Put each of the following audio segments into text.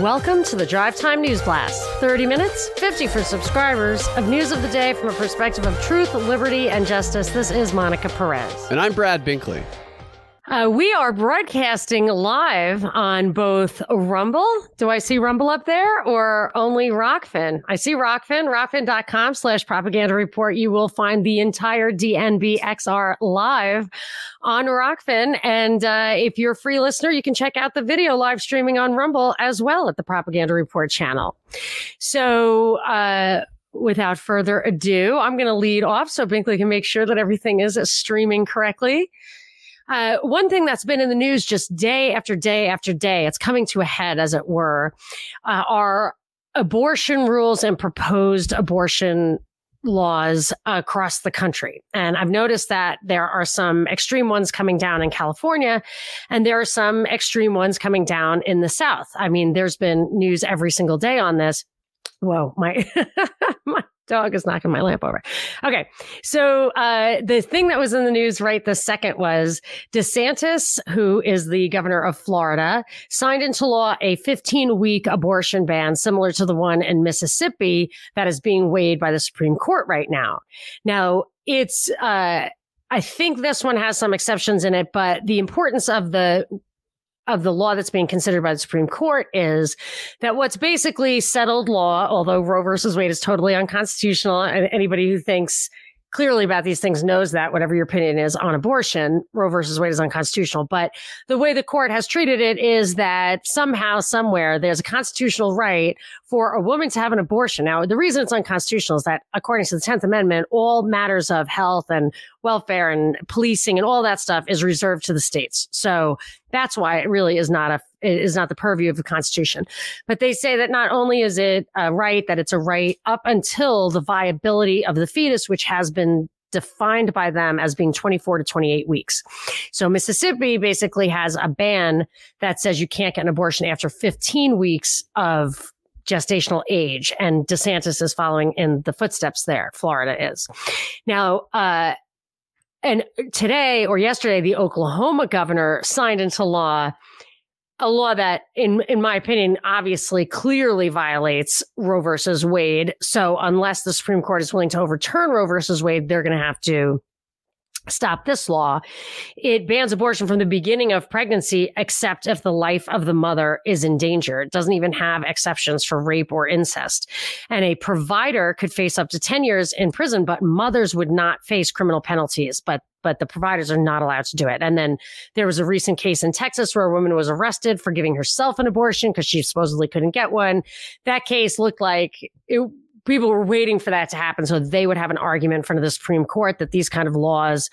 Welcome to the Drive Time News Blast. 30 minutes, 50 for subscribers, of news of the day from a perspective of truth, liberty, and justice. This is Monica Perez. And I'm Brad Binkley. Uh, we are broadcasting live on both Rumble. Do I see Rumble up there or only Rokfin? I see Rokfin, rokfin.com slash propaganda report. You will find the entire DNBXR live on Rokfin. And uh, if you're a free listener, you can check out the video live streaming on Rumble as well at the Propaganda Report channel. So, uh, without further ado, I'm going to lead off so Binkley can make sure that everything is streaming correctly. Uh, one thing that's been in the news just day after day after day, it's coming to a head, as it were, uh, are abortion rules and proposed abortion laws across the country. And I've noticed that there are some extreme ones coming down in California and there are some extreme ones coming down in the South. I mean, there's been news every single day on this. Whoa, my, my dog is knocking my lamp over. Okay. So, uh, the thing that was in the news right this second was DeSantis, who is the governor of Florida, signed into law a 15 week abortion ban similar to the one in Mississippi that is being weighed by the Supreme Court right now. Now, it's, uh, I think this one has some exceptions in it, but the importance of the of the law that's being considered by the Supreme Court is that what's basically settled law, although Roe versus Wade is totally unconstitutional, and anybody who thinks clearly about these things knows that whatever your opinion is on abortion, Roe versus Wade is unconstitutional. But the way the court has treated it is that somehow, somewhere, there's a constitutional right for a woman to have an abortion. Now, the reason it's unconstitutional is that according to the 10th Amendment, all matters of health and welfare and policing and all that stuff is reserved to the states. So that's why it really is not a is not the purview of the Constitution. But they say that not only is it a right, that it's a right up until the viability of the fetus, which has been defined by them as being 24 to 28 weeks. So Mississippi basically has a ban that says you can't get an abortion after 15 weeks of gestational age. And DeSantis is following in the footsteps there. Florida is. Now, uh, and today or yesterday, the Oklahoma governor signed into law a law that, in in my opinion, obviously clearly violates Roe versus Wade. So unless the Supreme Court is willing to overturn Roe versus Wade, they're going to have to stop this law. It bans abortion from the beginning of pregnancy, except if the life of the mother is in danger. It doesn't even have exceptions for rape or incest. And a provider could face up to 10 years in prison, but mothers would not face criminal penalties. But but the providers are not allowed to do it. And then there was a recent case in Texas where a woman was arrested for giving herself an abortion because she supposedly couldn't get one. That case looked like it people were waiting for that to happen so they would have an argument in front of the Supreme Court that these kind of laws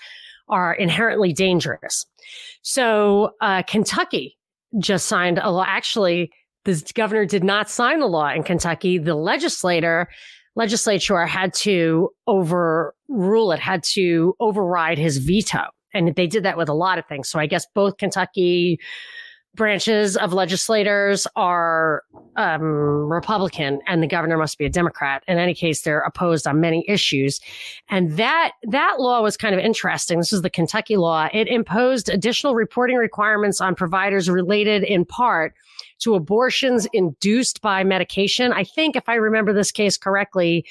are inherently dangerous. So uh, Kentucky just signed a law. Actually, the governor did not sign the law in Kentucky. The legislator legislature had to overrule it, had to override his veto. And they did that with a lot of things. So I guess both Kentucky, branches of legislators are um, Republican and the governor must be a Democrat. In any case, they're opposed on many issues. And that, that law was kind of interesting. This is the Kentucky law. It imposed additional reporting requirements on providers related in part to abortions induced by medication. I think if I remember this case correctly,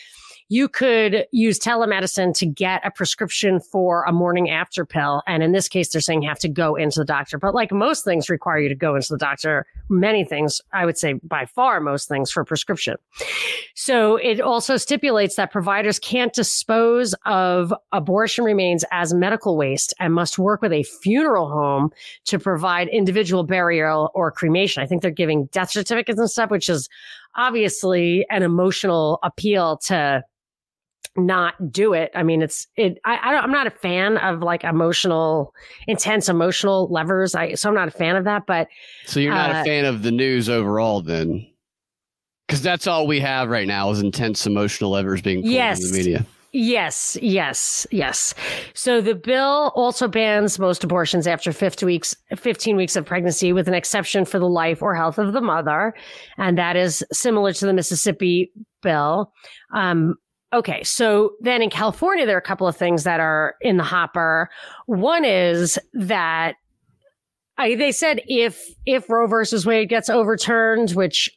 you could use telemedicine to get a prescription for a morning after pill. And in this case, they're saying you have to go into the doctor. But like most things require you to go into the doctor, many things, I would say by far most things for prescription. So it also stipulates that providers can't dispose of abortion remains as medical waste and must work with a funeral home to provide individual burial or cremation. I think they're giving death certificates and stuff, which is obviously an emotional appeal to not do it. I mean, it's it. I, I am not a fan of like emotional, intense emotional levers. I so I'm not a fan of that. But so you're not uh, a fan of the news overall, then, because that's all we have right now is intense emotional levers being pulled yes. in the media. Yes, yes, yes. So the bill also bans most abortions after 15 weeks, 15 weeks of pregnancy with an exception for the life or health of the mother. And that is similar to the Mississippi bill. Um, Okay, so then in California, there are a couple of things that are in the hopper. One is that I, they said if if Roe versus Wade gets overturned, which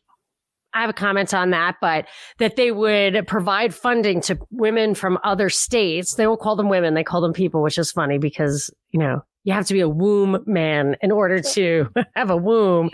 I have a comment on that, but that they would provide funding to women from other states. They won't call them women; they call them people, which is funny because you know you have to be a womb man in order to have a womb.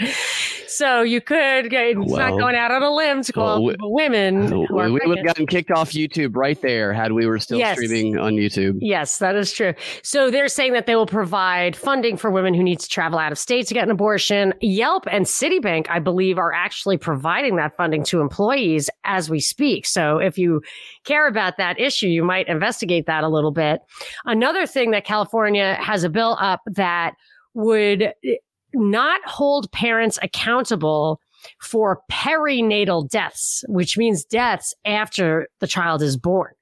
So you could get, it's well, not going out on a limb to call well, women. we would have gotten kicked off YouTube right there had we were still yes. streaming on YouTube. Yes, that is true. So they're saying that they will provide funding for women who need to travel out of state to get an abortion. Yelp and Citibank, I believe, are actually providing that funding to employees as we speak. So if you care about that issue, you might investigate that a little bit. Another thing that California has a bill up that would not hold parents accountable for perinatal deaths, which means deaths after the child is born.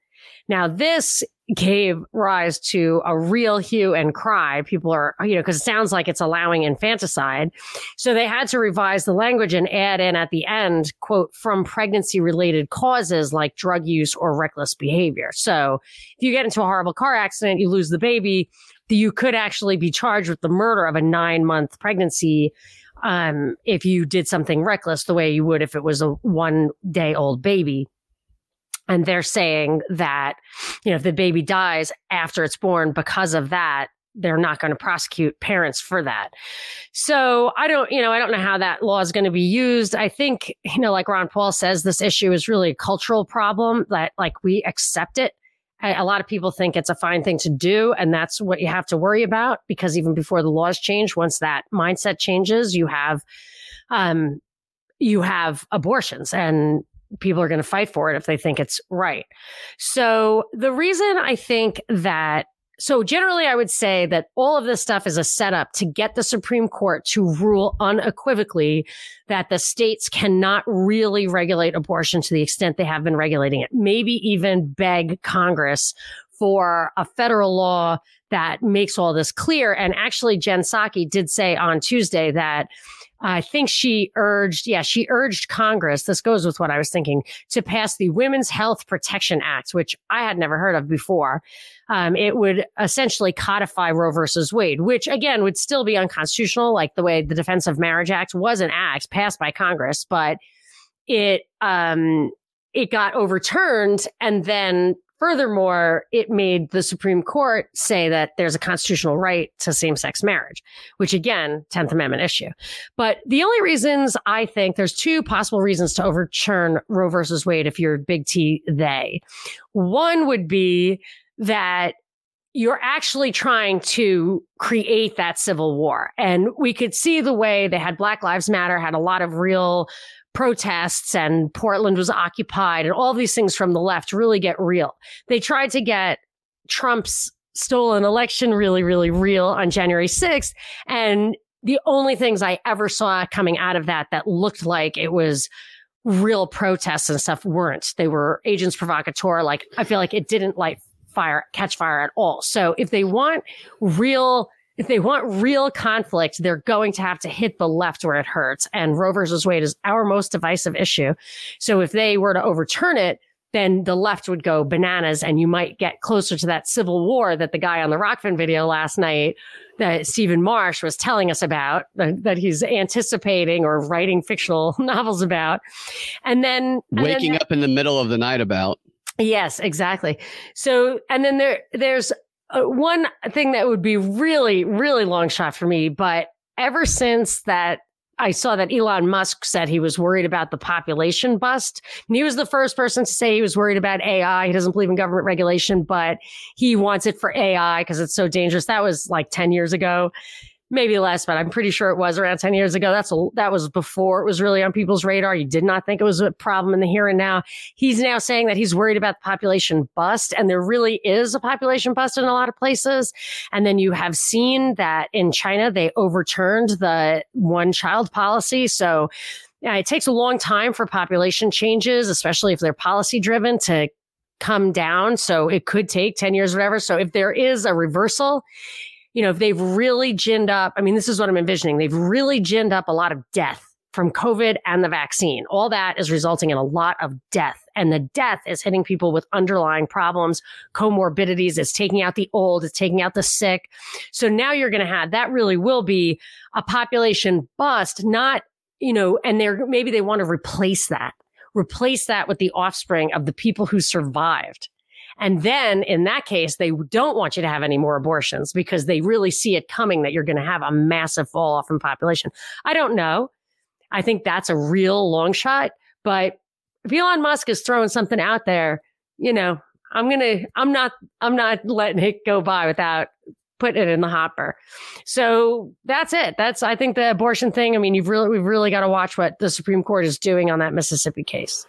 Now, this gave rise to a real hue and cry. People are, you know, because it sounds like it's allowing infanticide. So they had to revise the language and add in at the end, quote, from pregnancy related causes like drug use or reckless behavior. So if you get into a horrible car accident, you lose the baby, you could actually be charged with the murder of a nine month pregnancy um, if you did something reckless the way you would if it was a one day old baby. And they're saying that, you know, if the baby dies after it's born because of that, they're not going to prosecute parents for that. So I don't, you know, I don't know how that law is going to be used. I think, you know, like Ron Paul says, this issue is really a cultural problem that like we accept it a lot of people think it's a fine thing to do, and that's what you have to worry about because even before the laws change, once that mindset changes, you have, um, you have abortions, and people are going to fight for it if they think it's right. So the reason I think that so generally, I would say that all of this stuff is a setup to get the Supreme Court to rule unequivocally that the states cannot really regulate abortion to the extent they have been regulating it. Maybe even beg Congress for a federal law that makes all this clear. And actually, Jen Psaki did say on Tuesday that I think she urged, yeah, she urged Congress, this goes with what I was thinking, to pass the Women's Health Protection Act, which I had never heard of before. Um, it would essentially codify Roe versus Wade, which again would still be unconstitutional, like the way the Defense of Marriage Act was an act passed by Congress, but it, um, it got overturned and then Furthermore, it made the Supreme Court say that there's a constitutional right to same sex marriage, which again, 10th Amendment issue. But the only reasons I think there's two possible reasons to overturn Roe versus Wade if you're big T, they. One would be that you're actually trying to create that civil war. And we could see the way they had Black Lives Matter, had a lot of real protests and Portland was occupied and all these things from the left really get real. They tried to get Trump's stolen election really, really real on January 6th. And the only things I ever saw coming out of that that looked like it was real protests and stuff weren't. They were agents provocateur. Like I feel like it didn't light fire, catch fire at all. So if they want real if they want real conflict, they're going to have to hit the left where it hurts. And Roe versus Wade is our most divisive issue. So if they were to overturn it, then the left would go bananas and you might get closer to that civil war that the guy on the Rokfin video last night that Stephen Marche was telling us about that, that he's anticipating or writing fictional novels about. And then and waking then, up in the middle of the night about. Yes, exactly. So, and then there, there's uh, one thing that would be really, really long shot for me, but ever since that I saw that Elon Musk said he was worried about the population bust. And he was the first person to say he was worried about AI. He doesn't believe in government regulation, but he wants it for AI because it's so dangerous. That was like 10 years ago. Maybe less, but I'm pretty sure it was around 10 years ago. That's a, that was before it was really on people's radar. You did not think it was a problem in the here and now. He's now saying that he's worried about the population bust and there really is a population bust in a lot of places. And then you have seen that in China, they overturned the one child policy. So yeah, it takes a long time for population changes, especially if they're policy driven to come down. So it could take 10 years, whatever. So if there is a reversal, you know, if they've really ginned up, I mean, this is what I'm envisioning. They've really ginned up a lot of death from COVID and the vaccine. All that is resulting in a lot of death. And the death is hitting people with underlying problems, comorbidities. It's taking out the old, it's taking out the sick. So now you're going to have that really will be a population bust, not, you know, and they're maybe they want to replace that, replace that with the offspring of the people who survived. And then in that case, they don't want you to have any more abortions because they really see it coming that you're going to have a massive fall off in population. I don't know. I think that's a real long shot, but if Elon Musk is throwing something out there, you know, I'm going to, I'm not, I'm not letting it go by without putting it in the hopper. So that's it. That's, I think the abortion thing. I mean, you've really, we've really got to watch what the Supreme Court is doing on that Mississippi case.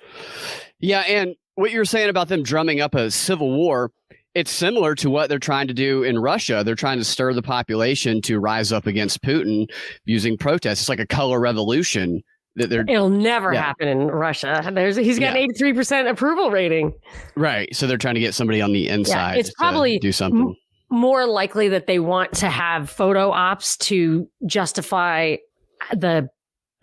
Yeah. And what you're saying about them drumming up a civil war, it's similar to what they're trying to do in Russia. They're trying to stir the population to rise up against Putin using protests. It's like a color revolution that they're It'll never yeah. happen in Russia. There's he's got yeah. an 83% approval rating. Right. So they're trying to get somebody on the inside yeah, it's probably do something. M- more likely that they want to have photo ops to justify the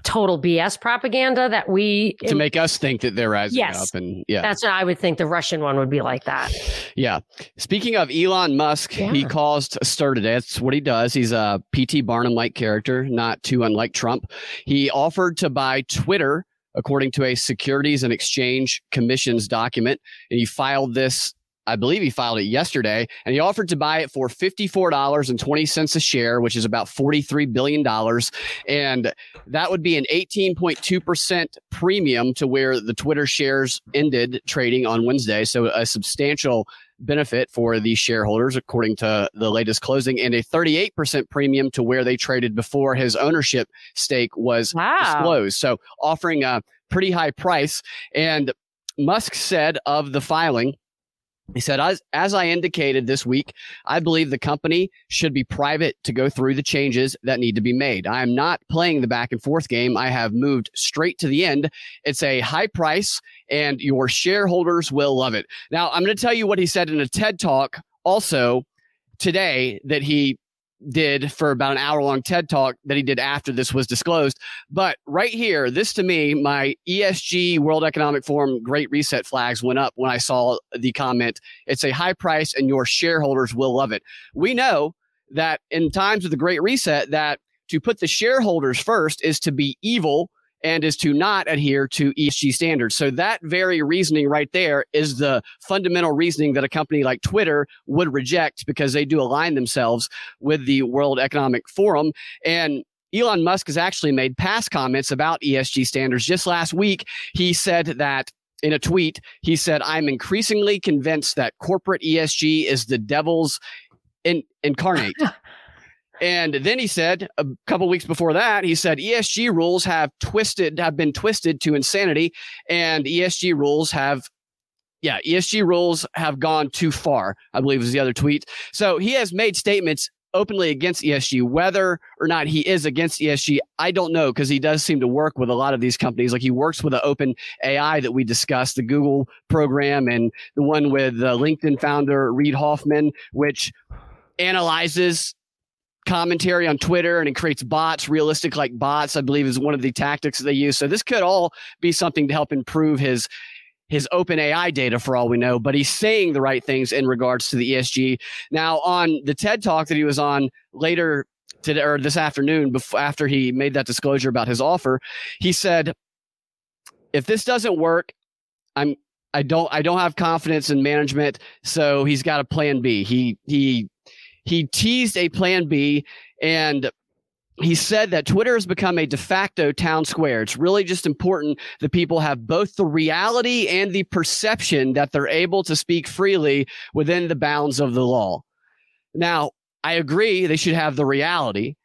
total BS propaganda that we to make us think that they're rising yes, up and yeah. That's what I would think the Russian one would be like that. Yeah. Speaking of Elon Musk, yeah. he caused a stir today. That's what he does. He's a PT Barnum like character, not too unlike Trump. He offered to buy Twitter according to a Securities and Exchange Commission's document. And he filed this I believe he filed it yesterday, and he offered to buy it for $54.20 a share, which is about $43 billion. And that would be an 18.2% premium to where the Twitter shares ended trading on Wednesday. So a substantial benefit for these shareholders, according to the latest closing, and a 38% premium to where they traded before his ownership stake was wow. disclosed. So offering a pretty high price. And Musk said of the filing, he said, as, as I indicated this week, I believe the company should be private to go through the changes that need to be made. I am not playing the back and forth game. I have moved straight to the end. It's a high price and your shareholders will love it. Now, I'm going to tell you what he said in a TED talk also today that he did for about an hour long TED talk that he did after this was disclosed. But right here, this to me, my ESG World Economic Forum Great Reset flags went up when I saw the comment. It's a high price and your shareholders will love it. We know that in times of the Great Reset, that to put the shareholders first is to be evil and is to not adhere to ESG standards. So that very reasoning right there is the fundamental reasoning that a company like Twitter would reject because they do align themselves with the World Economic Forum. And Elon Musk has actually made past comments about ESG standards. Just last week, he said that in a tweet, he said, I'm increasingly convinced that corporate ESG is the devil's in, incarnate. And then he said a couple weeks before that, he said ESG rules have twisted, have been twisted to insanity, and ESG rules have, yeah, ESG rules have gone too far. I believe was the other tweet. So he has made statements openly against ESG. Whether or not he is against ESG, I don't know because he does seem to work with a lot of these companies. Like he works with the Open AI that we discussed, the Google program, and the one with the LinkedIn founder Reid Hoffman, which analyzes commentary on Twitter and it creates bots, realistic like bots, I believe is one of the tactics they use. So this could all be something to help improve his his open AI data for all we know, but he's saying the right things in regards to the ESG. Now on the TED talk that he was on later today or this afternoon before after he made that disclosure about his offer, he said if this doesn't work, I'm I don't I don't have confidence in management, so he's got a plan B. He he he teased a plan B and he said that Twitter has become a de facto town square. It's really just important that people have both the reality and the perception that they're able to speak freely within the bounds of the law. Now, I agree they should have the reality,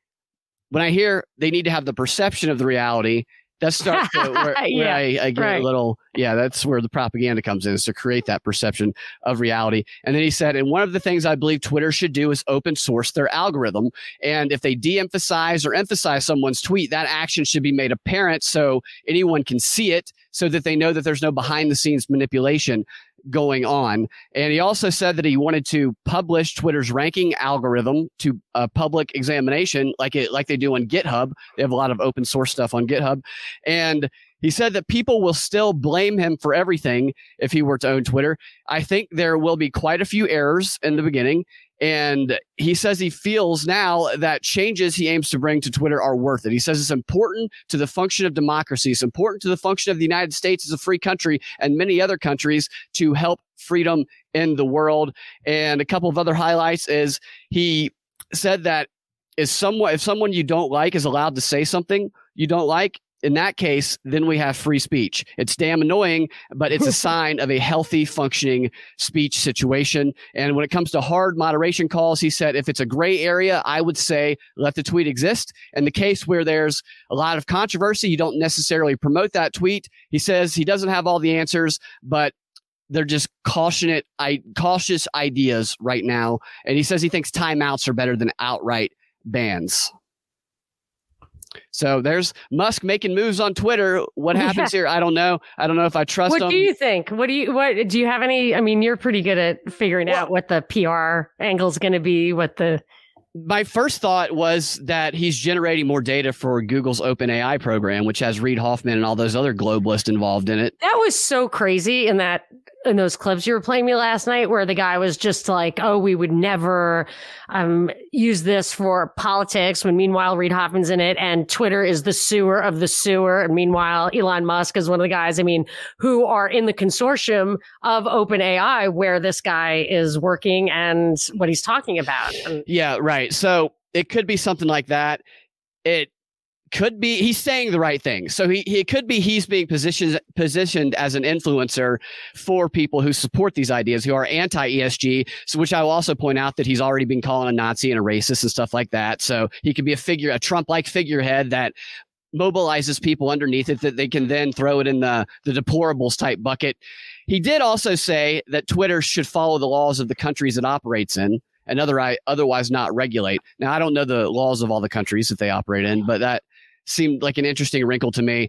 when I hear they need to have the perception of the reality, that starts to, where, where Yeah, I, I get right. a little, yeah, that's where the propaganda comes in is to create that perception of reality. And then he said, and one of the things I believe Twitter should do is open source their algorithm. And if they de emphasize or emphasize someone's tweet, that action should be made apparent so anyone can see it so that they know that there's no behind the scenes manipulation going on. And he also said that he wanted to publish Twitter's ranking algorithm to a public examination, like it like they do on GitHub. They have a lot of open source stuff on GitHub, and he said that people will still blame him for everything if he were to own Twitter. I think there will be quite a few errors in the beginning. And he says he feels now that changes he aims to bring to Twitter are worth it. He says it's important to the function of democracy. It's important to the function of the United States as a free country and many other countries to help freedom in the world. And a couple of other highlights is he said that is someone if someone you don't like is allowed to say something you don't like in that case then we have free speech it's damn annoying but it's a sign of a healthy functioning speech situation and when it comes to hard moderation calls he said if it's a gray area i would say let the tweet exist in the case where there's a lot of controversy you don't necessarily promote that tweet he says he doesn't have all the answers but they're just cautionate, I, cautious ideas right now. And he says he thinks timeouts are better than outright bans. So there's Musk making moves on Twitter. What happens here? I don't know. I don't know if I trust What him. do you think? What do you what do you have any I mean you're pretty good at figuring out what the PR angle is going to be, what the My first thought was that he's generating more data for Google's OpenAI program, which has Reid Hoffman and all those other globalists involved in it. That was so crazy in that in those clips you were playing me last night where the guy was just like, "Oh, we would never um, use this for politics." When meanwhile Reid Hoffman's in it, and Twitter is the sewer of the sewer, and meanwhile Elon Musk is one of the guys. I mean, who are in the consortium of OpenAI where this guy is working and what he's talking about. Yeah, right. So it could be something like that. It could be he's saying the right thing. So he, he could be he's being positioned positioned as an influencer for people who support these ideas who are anti ESG. So which I will also point out that he's already been calling a Nazi and a racist and stuff like that. So he could be a figure, a Trump like figurehead that mobilizes people underneath it that they can then throw it in the the deplorables type bucket. He did also say that Twitter should follow the laws of the countries it operates in and other, otherwise not regulate. Now, I don't know the laws of all the countries that they operate in, but that seemed like an interesting wrinkle to me.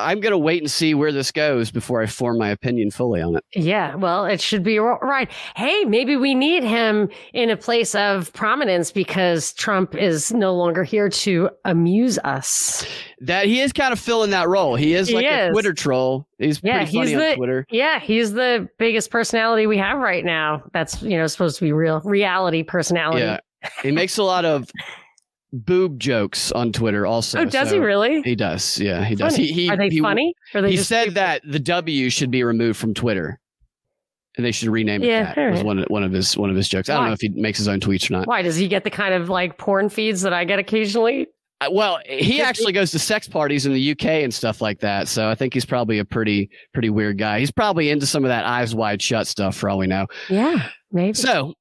I'm going to wait and see where this goes before I form my opinion fully on it. Yeah, well, it should be right. Hey, maybe we need him in a place of prominence because Trump is no longer here to amuse us. That he is kind of filling that role. He is He like a. Twitter troll. He's Yeah, pretty funny he's on the- Twitter. Yeah, he's the biggest personality we have right now. That's, you know, supposed to be real reality personality. Yeah. he makes a lot of boob jokes on Twitter also. oh, does he really? He does. Yeah, he does. He, he, Are they he, funny? They he said that the W should be removed from Twitter, and they should rename it. Yeah, that was one one of his one of his jokes. I don't know if he makes his own tweets or not. Why does he get the kind of like porn feeds that I get occasionally? Uh, Well, he actually goes to sex parties in the UK and stuff like that. So I think he's probably a pretty pretty weird guy. He's probably into some of that eyes wide shut stuff for all we know. Yeah, maybe. So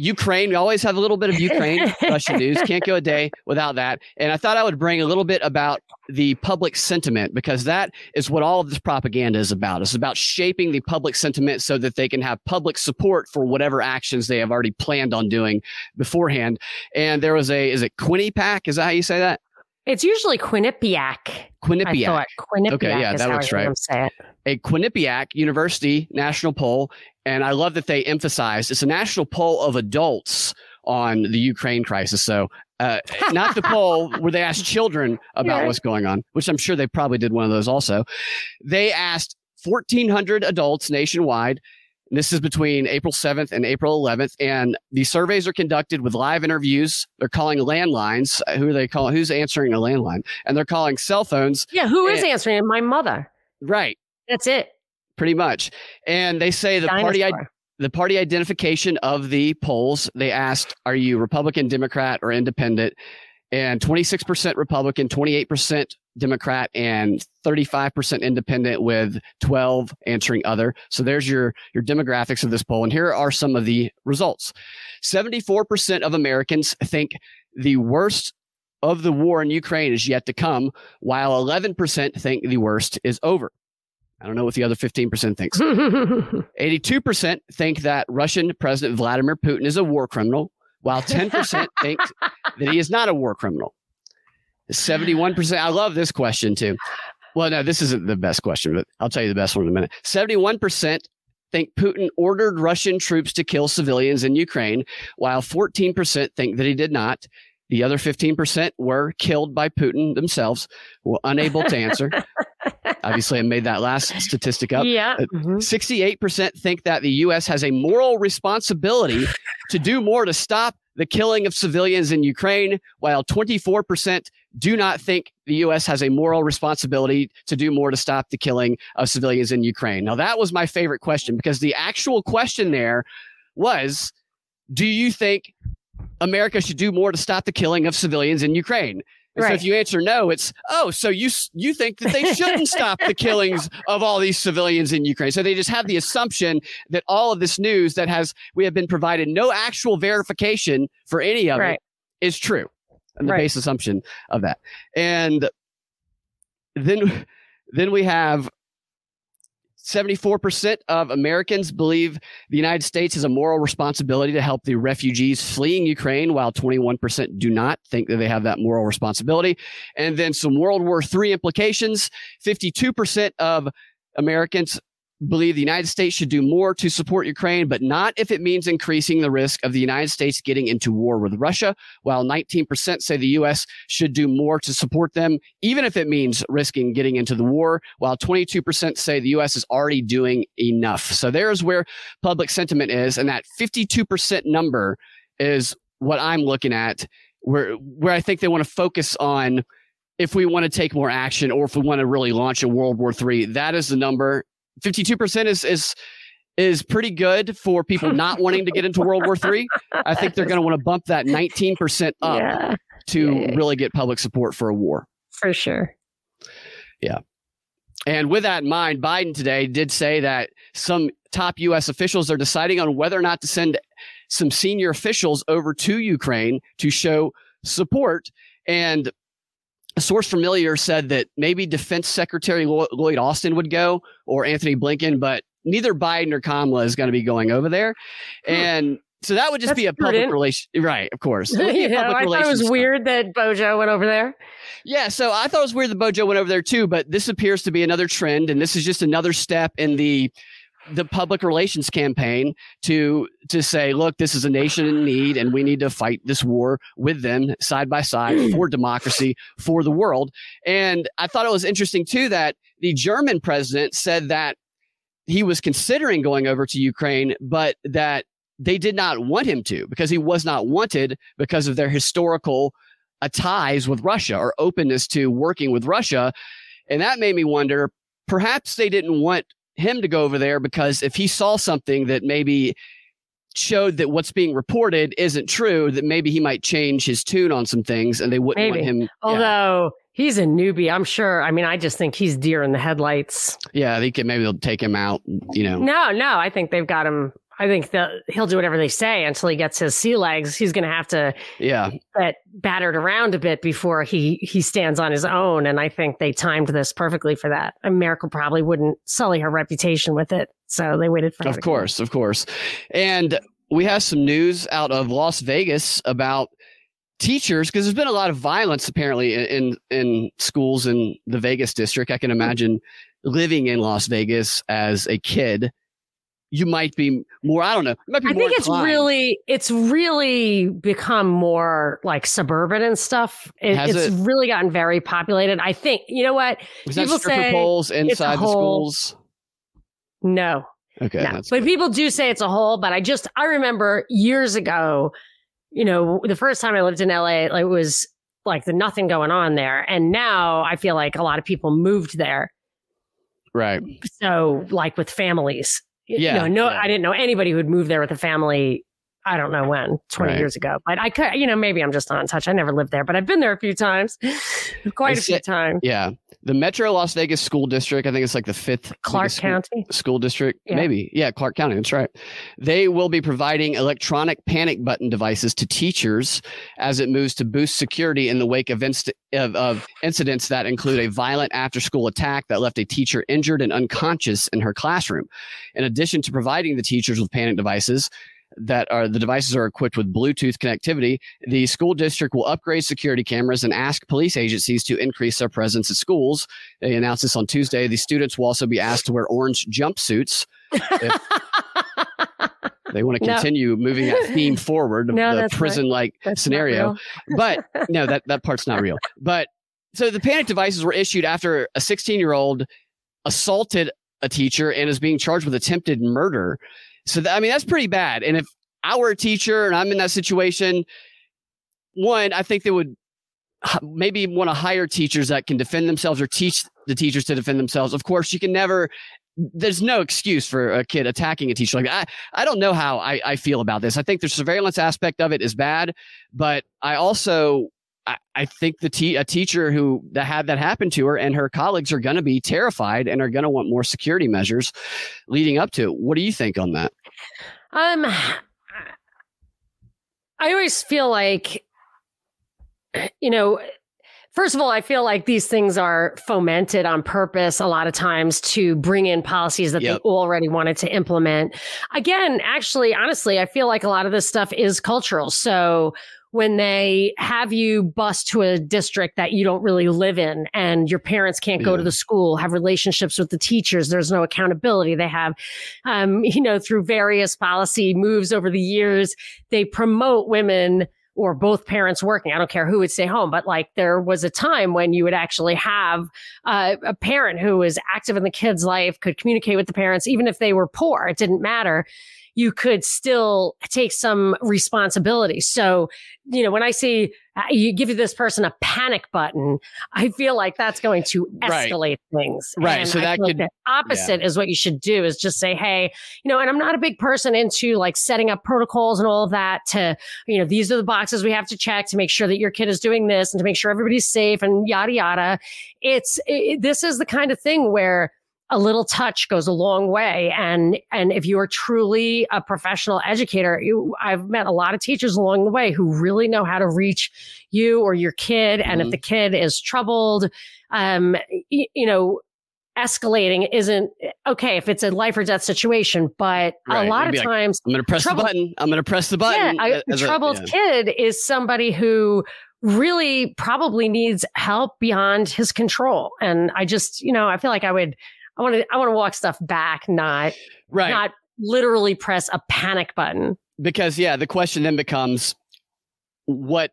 Ukraine, we always have a little bit of Ukraine Russian news. Can't go a day without that. And I thought I would bring a little bit about the public sentiment because that is what all of this propaganda is about. It's about shaping the public sentiment so that they can have public support for whatever actions they have already planned on doing beforehand. And there was a, is it Quinnipiac? Is that how you say that? it's usually Quinnipiac. I Quinnipiac. thought Quinnipiac Okay, yeah, that looks right. a Quinnipiac University national poll, and I love that they emphasized it's a national poll of adults on the Ukraine crisis. So, uh, not the poll where they asked children about Yeah. what's going on, which I'm sure they probably did one of those also. They asked 1,400 adults nationwide. And This is between April 7th and April 11th, and the surveys are conducted with live interviews. They're calling landlines. Uh, Who are they calling? Who's answering a landline? And they're calling cell phones. Yeah, who is Eh. answering it? My mother. Right. That's it. pretty much. And they say the party I- the party identification of the polls. They asked, "Are you Republican, Democrat, or Independent?" And 26% Republican, 28% Democrat, and 35% Independent, with 12 answering other. So there's your your demographics of this poll. And here are some of the results. 74% of Americans think the worst of the war in Ukraine is yet to come, while 11% think the worst is over. I don't know what the other 15% thinks. 82% think that Russian President Vladimir Putin is a war criminal, while 10% think that he is not a war criminal. 71%. I love this question too. Well, no, this isn't the best question, but I'll tell you the best one in a minute. 71% think Putin ordered Russian troops to kill civilians in Ukraine, while 14% think that he did not. The other 15% were killed by Putin themselves, were unable to answer. Obviously, I made that last statistic up. Yeah. Uh, mhm. 68% think that the U.S. has a moral responsibility to do more to stop the killing of civilians in Ukraine, while 24% do not think the U.S. has a moral responsibility to do more to stop the killing of civilians in Ukraine. Now, that was my favorite question because the actual question there was Do you think America should do more to stop the killing of civilians in Ukraine? And So if you answer no, it's oh, so you you think that they shouldn't stop the killings of all these civilians in Ukraine? So they just have the assumption that all of this news that has we have been provided no actual verification for any of Right. it is true, and the Right. base assumption of that. And then then we have 74% of Americans believe the United States has a moral responsibility to help the refugees fleeing Ukraine, while 21% do not think that they have that moral responsibility. And then some World War III implications 52% of Americans believe the United States should do more to support Ukraine, but not if it means increasing the risk of the United States getting into war with Russia, while 19% say the U.S. should do more to support them, even if it means risking getting into the war, while 22% say the U.S. is already doing enough. So there's where public sentiment is, and that 52% number is what I'm looking at, where where I think they want to focus on if we want to take more action or if we want to really launch a World War III. That is the number. 52% is is is pretty good for people not wanting to get into World War III. I think they're going to want to bump that 19% up yeah, to Yeah, really get public support for a war. for sure. Yeah. And with that in mind, Biden today did say that some top U.S. officials are deciding on whether or not to send some senior officials over to Ukraine to show support. And a source familiar said that maybe Defense Secretary Lloyd Austin would go or Antony Blinken, but neither Biden or Kamala is going to be going over there. Hmm. And so that would just That's be a public relation, right? Of course, It would You know, public I thought it was stunt. weird that Bojo went over there. Yeah, so I thought it was weird that Bojo went over there too, but this appears to be another trend, and this is just another step in the the public relations campaign to to say, look, this is a nation in need, and we need to fight this war with them side by side for democracy for the world. And I thought it was interesting too that the German president said that he was considering going over to Ukraine, but that they did not want him to because he was not wanted because of their historical uh, ties with Russia or openness to working with Russia. And that made me wonder perhaps they didn't want him to go over there because if he saw something that maybe showed that what's being reported isn't true, that maybe he might change his tune on some things and they wouldn't Maybe. want him. Yeah, Although he's a newbie, I'm sure. I mean, I just think he's deer in the headlights. yeah, they could maybe they'll take him out, you know. No, no, I think they've got him. I think that he'll do whatever they say until he gets his sea legs. He's going to have to Yeah. get battered around a bit before he he stands on his own. And I think they timed this perfectly for that. Merkel probably wouldn't sully her reputation with it, so they waited for. Of course, of course. And we have some news out of Las Vegas about teachers because there's been a lot of violence apparently in, in in schools in the Vegas district. I can imagine living in Las Vegas as a kid. You might be more. I don't know. Might be I think it's inclined. really it's really become more like suburban and stuff. It, it's it? really gotten very populated. I think you know what? Is that people stripper say poles inside the schools? No, Okay, no. But good. people do say it's a hole. But I just I remember years ago, you know, the first time I lived in LA, like, it was like the nothing going on there, and now I feel like a lot of people moved there. right. So like with families. You Yeah, know, no, yeah. I didn't know anybody who'd move there with a family I don't know when, 20 right. years ago. But I could, you know, maybe I'm just not in touch. I never lived there, but I've been there a few times, quite a few times. Yeah. The Metro Las Vegas School District, I think it's like the fifth Clark County school district. Yeah. Maybe. Yeah, Clark County. That's right. They will be providing electronic panic button devices to teachers as it moves to boost security in the wake of, inst- of, of incidents that include a violent after school attack that left a teacher injured and unconscious in her classroom. In addition to providing the teachers with panic devices, that are the devices are equipped with Bluetooth connectivity. The school district will upgrade security cameras and ask police agencies to increase their presence at schools. They announced this on Tuesday. The students will also be asked to wear orange jumpsuits. they want to continue no. moving that theme forward, no, the prison like scenario. but no, that, that part's not real. But so the panic devices were issued after a 16 year old assaulted a teacher and is being charged with attempted murder. So I mean, that's pretty bad. And if I were a teacher and I'm in that situation, one, I think they would maybe want to hire teachers that can defend themselves or teach the teachers to defend themselves. Of course, you can never. There's no excuse for a kid attacking a teacher. Like I, I don't know how I, I feel about this. I think the surveillance aspect of it is bad, but I also I, I think the te- a teacher who that had that happen to her and her colleagues are going to be terrified and are going to want more security measures leading up to it. What do you think on that? Um, I always feel like, you know, First of all, I feel like these things are fomented on purpose a lot of times to bring in policies that yep. they already wanted to implement. Again, actually, honestly, I feel like a lot of this stuff is cultural. So when they have you bus to a district that you don't really live in and your parents can't go to the school, have relationships with the teachers. There's no accountability. They have, um, you know, through various policy moves over the years, they promote women or both parents working. I don't care who would stay home, but like there was a time when you would actually have uh, a parent who was active in the kid's life, could communicate with the parents, even if they were poor. It didn't matter you could still take some responsibility. So, you know, when I see uh, you give this person a panic button, I feel like that's going to escalate right. things. Right. And so that could the opposite yeah. is what you should do is just say, Hey, you know, and I'm not a big person into like setting up protocols and all of that to, you know, these are the boxes we have to check to make sure that your kid is doing this and to make sure everybody's safe and yada, yada. It's, it, this is the kind of thing where a little touch goes a long way. And, and if you are truly a professional educator, you, I've met a lot of teachers along the way who really know how to reach you or your kid. And mm-hmm. if the kid is troubled, um, you, you know, escalating isn't okay if it's a life or death situation, but right. a lot of times I'm going to press troubled, the button. I'm going to press the button. Yeah, a troubled a, yeah. kid is somebody who really probably needs help beyond his control. And I just, you know, I feel like I would I want to I want to walk stuff back, not right. not literally press a panic button. Because yeah, the question then becomes what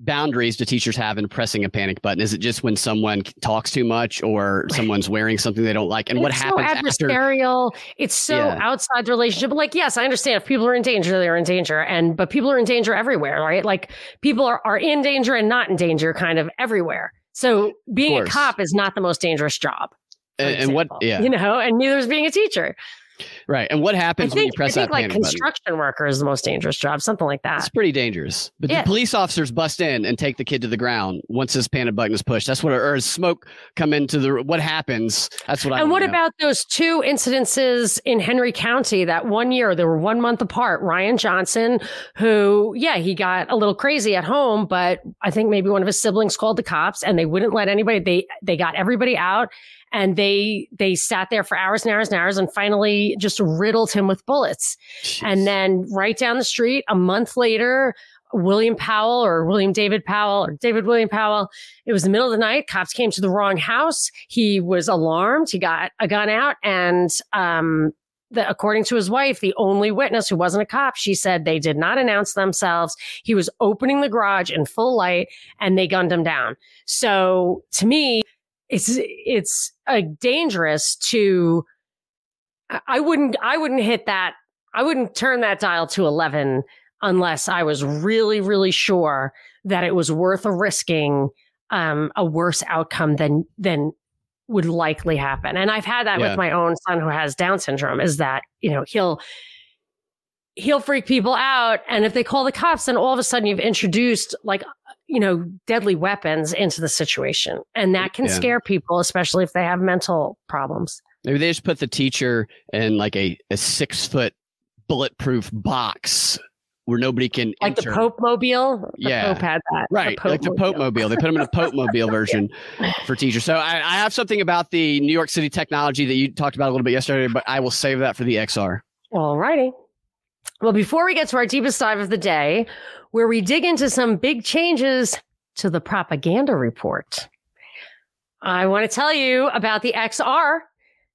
boundaries do teachers have in pressing a panic button? Is it just when someone talks too much or someone's wearing something they don't like? And, what happens so adversarial. After? It's so yeah. outside the relationship. But like, yes, I understand if people are in danger, they're in danger. And but people are in danger everywhere, right? Like people are, are in danger and not in danger kind of everywhere. So being a cop is not the most dangerous job and, and what yeah you know and neither is being a teacher Right. And what happens think, when you press I think that like construction button? worker is the most dangerous job, something like that. It's pretty dangerous. But yeah. the police officers bust in and take the kid to the ground once this panic button is pushed. That's what or smoke come into the what happens. That's what I And what know. about those two incidences in Henry County that one year they were one month apart? Ryan Johnson, who, yeah, he got a little crazy at home, but I think maybe one of his siblings called the cops and they wouldn't let anybody they they got everybody out and they they sat there for hours and hours and hours and finally just riddled him with bullets. Jeez. And then right down the street, a month later, William Powell or William David Powell or David William Powell. It was the middle of the night. Cops came to the wrong house. He was alarmed. He got a gun out and, um, the, according to his wife, the only witness who wasn't a cop, she said they did not announce themselves. He was opening the garage in full light and they gunned him down. So to me, it's it's uh, dangerous to I wouldn't I wouldn't hit that I wouldn't turn that dial to 11 unless I was really really sure that it was worth risking um, a worse outcome than than would likely happen. And I've had that yeah. with my own son who has Down syndrome is that, you know, he'll he'll freak people out. And if they call the cops, then all of a sudden you've introduced like, you know, deadly weapons into the situation. And that can yeah. scare people, especially if they have mental problems. Maybe they just put the teacher in like a, a six foot bulletproof box where nobody can like enter. the Pope Mobile. The yeah, Pope had that. Right, the like the Pope Mobile. They put them in a Pope Mobile version for teachers. So I, I, have something about the New York City technology that you talked about a little bit yesterday, but I will save that for the XR. All righty. Well, before we get to our deepest dive of the day, where we dig into some big changes to the propaganda report, I want to tell you about the XR,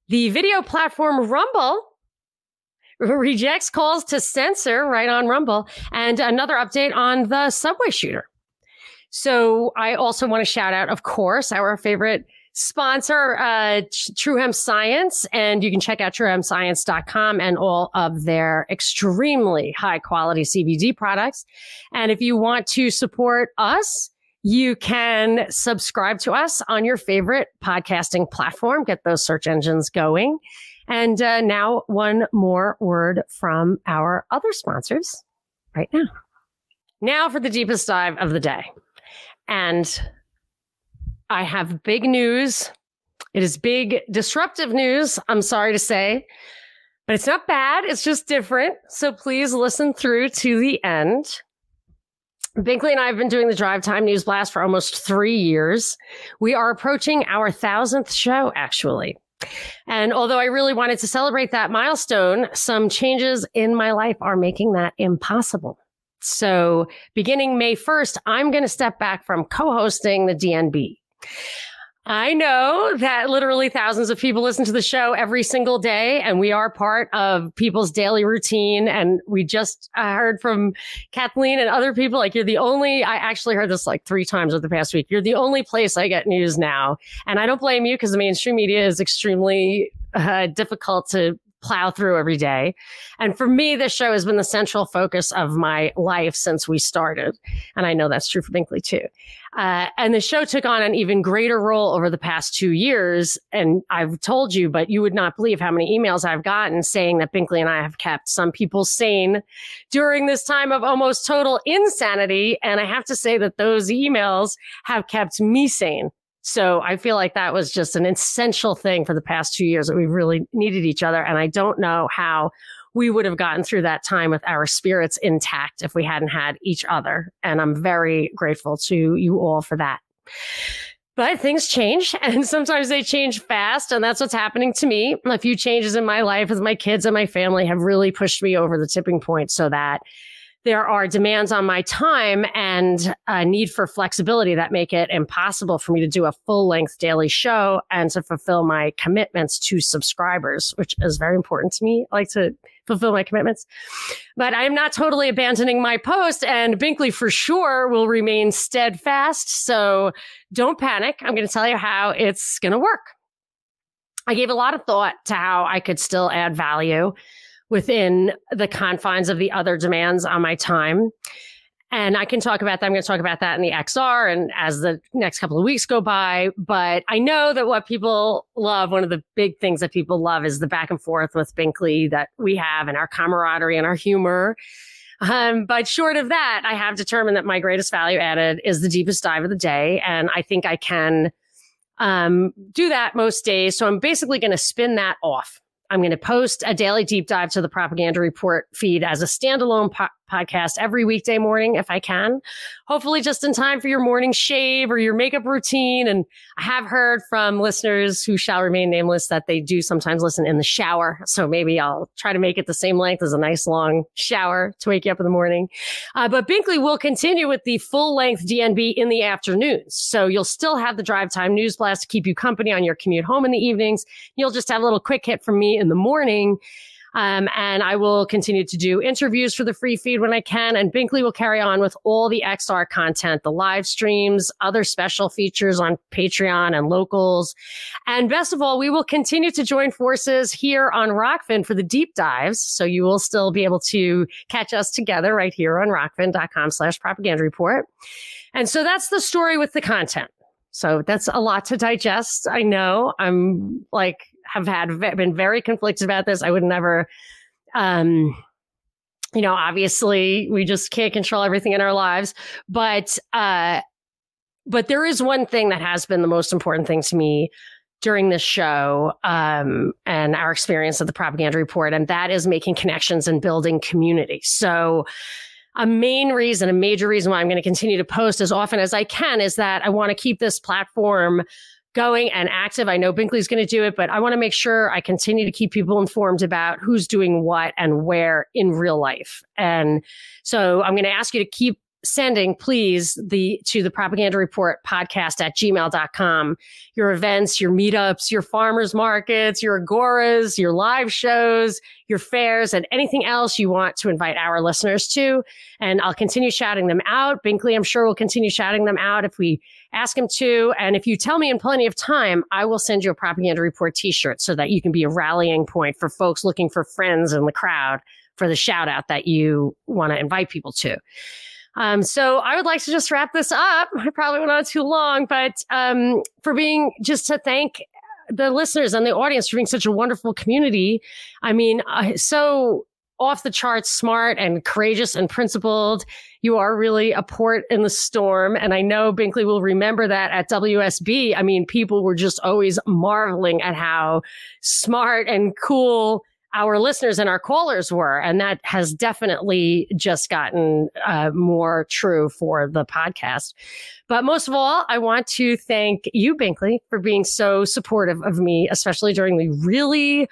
the video platform Rumble rejects calls to censor right on Rumble, and another update on the subway shooter. So I also want to shout out, of course, our favorite sponsor, uh, True Hemp Science. And you can check out truehempscience.com and all of their extremely high quality CBD products. And if you want to support us, you can subscribe to us on your favorite podcasting platform, get those search engines going. And uh, now, one more word from our other sponsors right now. Now for the deepest dive of the day. And I have big news. It is big, disruptive news, I'm sorry to say, but it's not bad. It's just different. So please listen through to the end. Binkley and I have been doing the Drive Time News Blast for almost three years. We are approaching our thousandth show, actually. And although I really wanted to celebrate that milestone, some changes in my life are making that impossible. So beginning May 1st, I'm going to step back from co-hosting the DNB. I know that literally thousands of people listen to the show every single day, and we are part of people's daily routine. And we just uh, heard from Kathleen and other people like, you're the only, I actually heard this like three times over the past week. You're the only place I get news now. And I don't blame you because the mainstream media is extremely uh, difficult to plow through every day. And for me, this show has been the central focus of my life since we started. And I know that's true for Binkley too. Uh, and the show took on an even greater role over the past two years. And I've told you, but you would not believe how many emails I've gotten saying that Binkley and I have kept some people sane during this time of almost total insanity. And I have to say that those emails have kept me sane so I feel like that was just an essential thing for the past two years that we really needed each other. And I don't know how we would have gotten through that time with our spirits intact if we hadn't had each other. And I'm very grateful to you all for that. But things change and sometimes they change fast. And that's what's happening to me. A few changes in my life with my kids and my family have really pushed me over the tipping point so that there are demands on my time and a need for flexibility that make it impossible for me to do a full length daily show and to fulfill my commitments to subscribers, which is very important to me. I like to fulfill my commitments, but I'm not totally abandoning my post and Binkley for sure will remain steadfast. So don't panic. I'm going to tell you how it's going to work. I gave a lot of thought to how I could still add value within the confines of the other demands on my time. And I can talk about that. I'm going to talk about that in the XR and as the next couple of weeks go by. But I know that what people love, one of the big things that people love is the back and forth with Binkley that we have and our camaraderie and our humor. Um, but short of that, I have determined that my greatest value added is the deepest dive of the day. And I think I can um, do that most days. So I'm basically going to spin that off. I'm going to post a daily deep dive to the propaganda report feed as a standalone po- podcast every weekday morning if I can. Hopefully, just in time for your morning shave or your makeup routine. And I have heard from listeners who shall remain nameless that they do sometimes listen in the shower. So maybe I'll try to make it the same length as a nice long shower to wake you up in the morning. Uh, but Binkley will continue with the full length DNB in the afternoons. So you'll still have the drive time news blast to keep you company on your commute home in the evenings. You'll just have a little quick hit from me in the morning. Um, and I will continue to do interviews for the free feed when I can. And Binkley will carry on with all the XR content, the live streams, other special features on Patreon and locals. And best of all, we will continue to join forces here on Rokfin for the deep dives. So you will still be able to catch us together right here on rokfin.com slash propaganda report. And so that's the story with the content. So that's a lot to digest. I know I'm like have had been very conflicted about this. I would never um, you know, obviously we just can't control everything in our lives, but, uh, but there is one thing that has been the most important thing to me during this show um, and our experience of the propaganda report, and that is making connections and building community. So, a main reason, a major reason why I'm going to continue to post as often as I can is that I want to keep this platform going and active. I know Binkley's going to do it, but I want to make sure I continue to keep people informed about who's doing what and where in real life. And so I'm going to ask you to keep sending, please, the to the propaganda report podcast at gmail.com. Your events, your meetups, your farmers markets, your agoras, your live shows, your fairs, and anything else you want to invite our listeners to. And I'll continue shouting them out. Binkley, I'm sure we'll continue shouting them out if we ask him to. And if you tell me in plenty of time, I will send you a propaganda report t-shirt so that you can be a rallying point for folks looking for friends in the crowd for the shout out that you want to invite people to. Um, so I would like to just wrap this up. I probably went on too long, but um, for being just to thank the listeners and the audience for being such a wonderful community. I mean, uh, so off the charts smart and courageous and principled. You are really a port in the storm. And I know Binkley will remember that at WSB. I mean, people were just always marveling at how smart and cool our listeners and our callers were. And that has definitely just gotten uh, more true for the podcast. But most of all, I want to thank you, Binkley, for being so supportive of me, especially during the really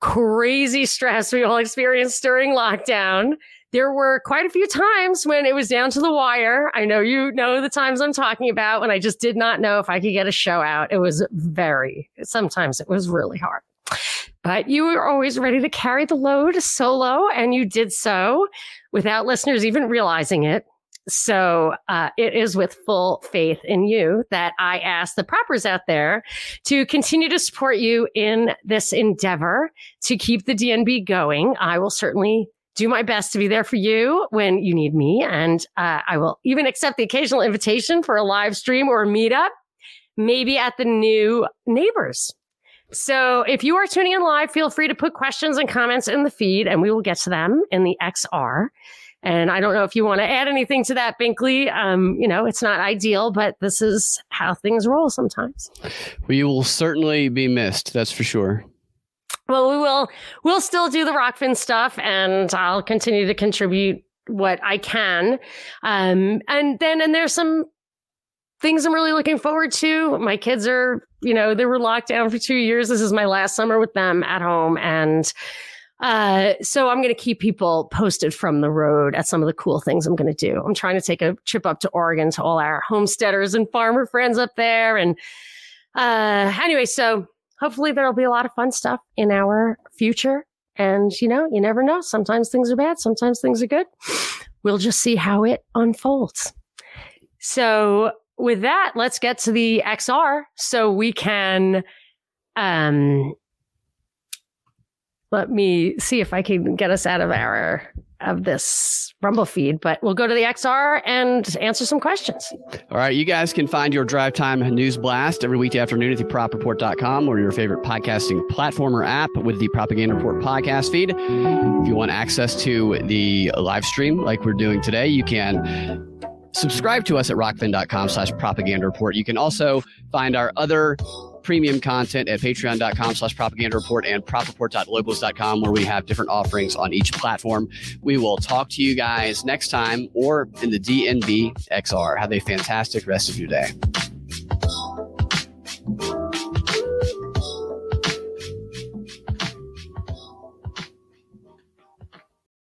crazy stress we all experienced during lockdown. There were quite a few times when it was down to the wire. I know you know the times I'm talking about when I just did not know if I could get a show out. It was very, sometimes it was really hard. But you were always ready to carry the load solo, and you did so without listeners even realizing it. So uh, it is with full faith in you that I ask the proppers out there to continue to support you in this endeavor to keep the DNB going. I will certainly do my best to be there for you when you need me. And uh, I will even accept the occasional invitation for a live stream or a meetup, maybe at the new neighbors so if you are tuning in live, feel free to put questions and comments in the feed and we will get to them in the XR. And I don't know if you want to add anything to that, Binkley. Um, you know, it's not ideal, but this is how things roll sometimes. We will certainly be missed. That's for sure. Well, we will. We'll still do the Rokfin stuff, and I'll continue to contribute what I can. Um, and then, and there's some things I'm really looking forward to. My kids are, you know, they were locked down for two years. This is my last summer with them at home. And uh, so I'm going to keep people posted from the road at some of the cool things I'm going to do. I'm trying to take a trip up to Oregon to all our homesteaders and farmer friends up there. And uh, anyway, so hopefully there'll be a lot of fun stuff in our future. And, you know, you never know. Sometimes things are bad, sometimes things are good. We'll just see how it unfolds. So with that, let's get to the XR so we can um let me see if I can get us out of our of this Rumble feed, but we'll go to the XR and answer some questions. All right. You guys can find your drive time news blast every weekday afternoon at thepropreport.com or your favorite podcasting platform or app with the Propaganda Report podcast feed. If you want access to the live stream like we're doing today, you can subscribe to us at rokfin.com slash propaganda report. You can also find our other premium content at patreon.com slash propaganda report and propreport.locals.com where we have different offerings on each platform. We will talk to you guys next time or in the DNB XR. Have a fantastic rest of your day.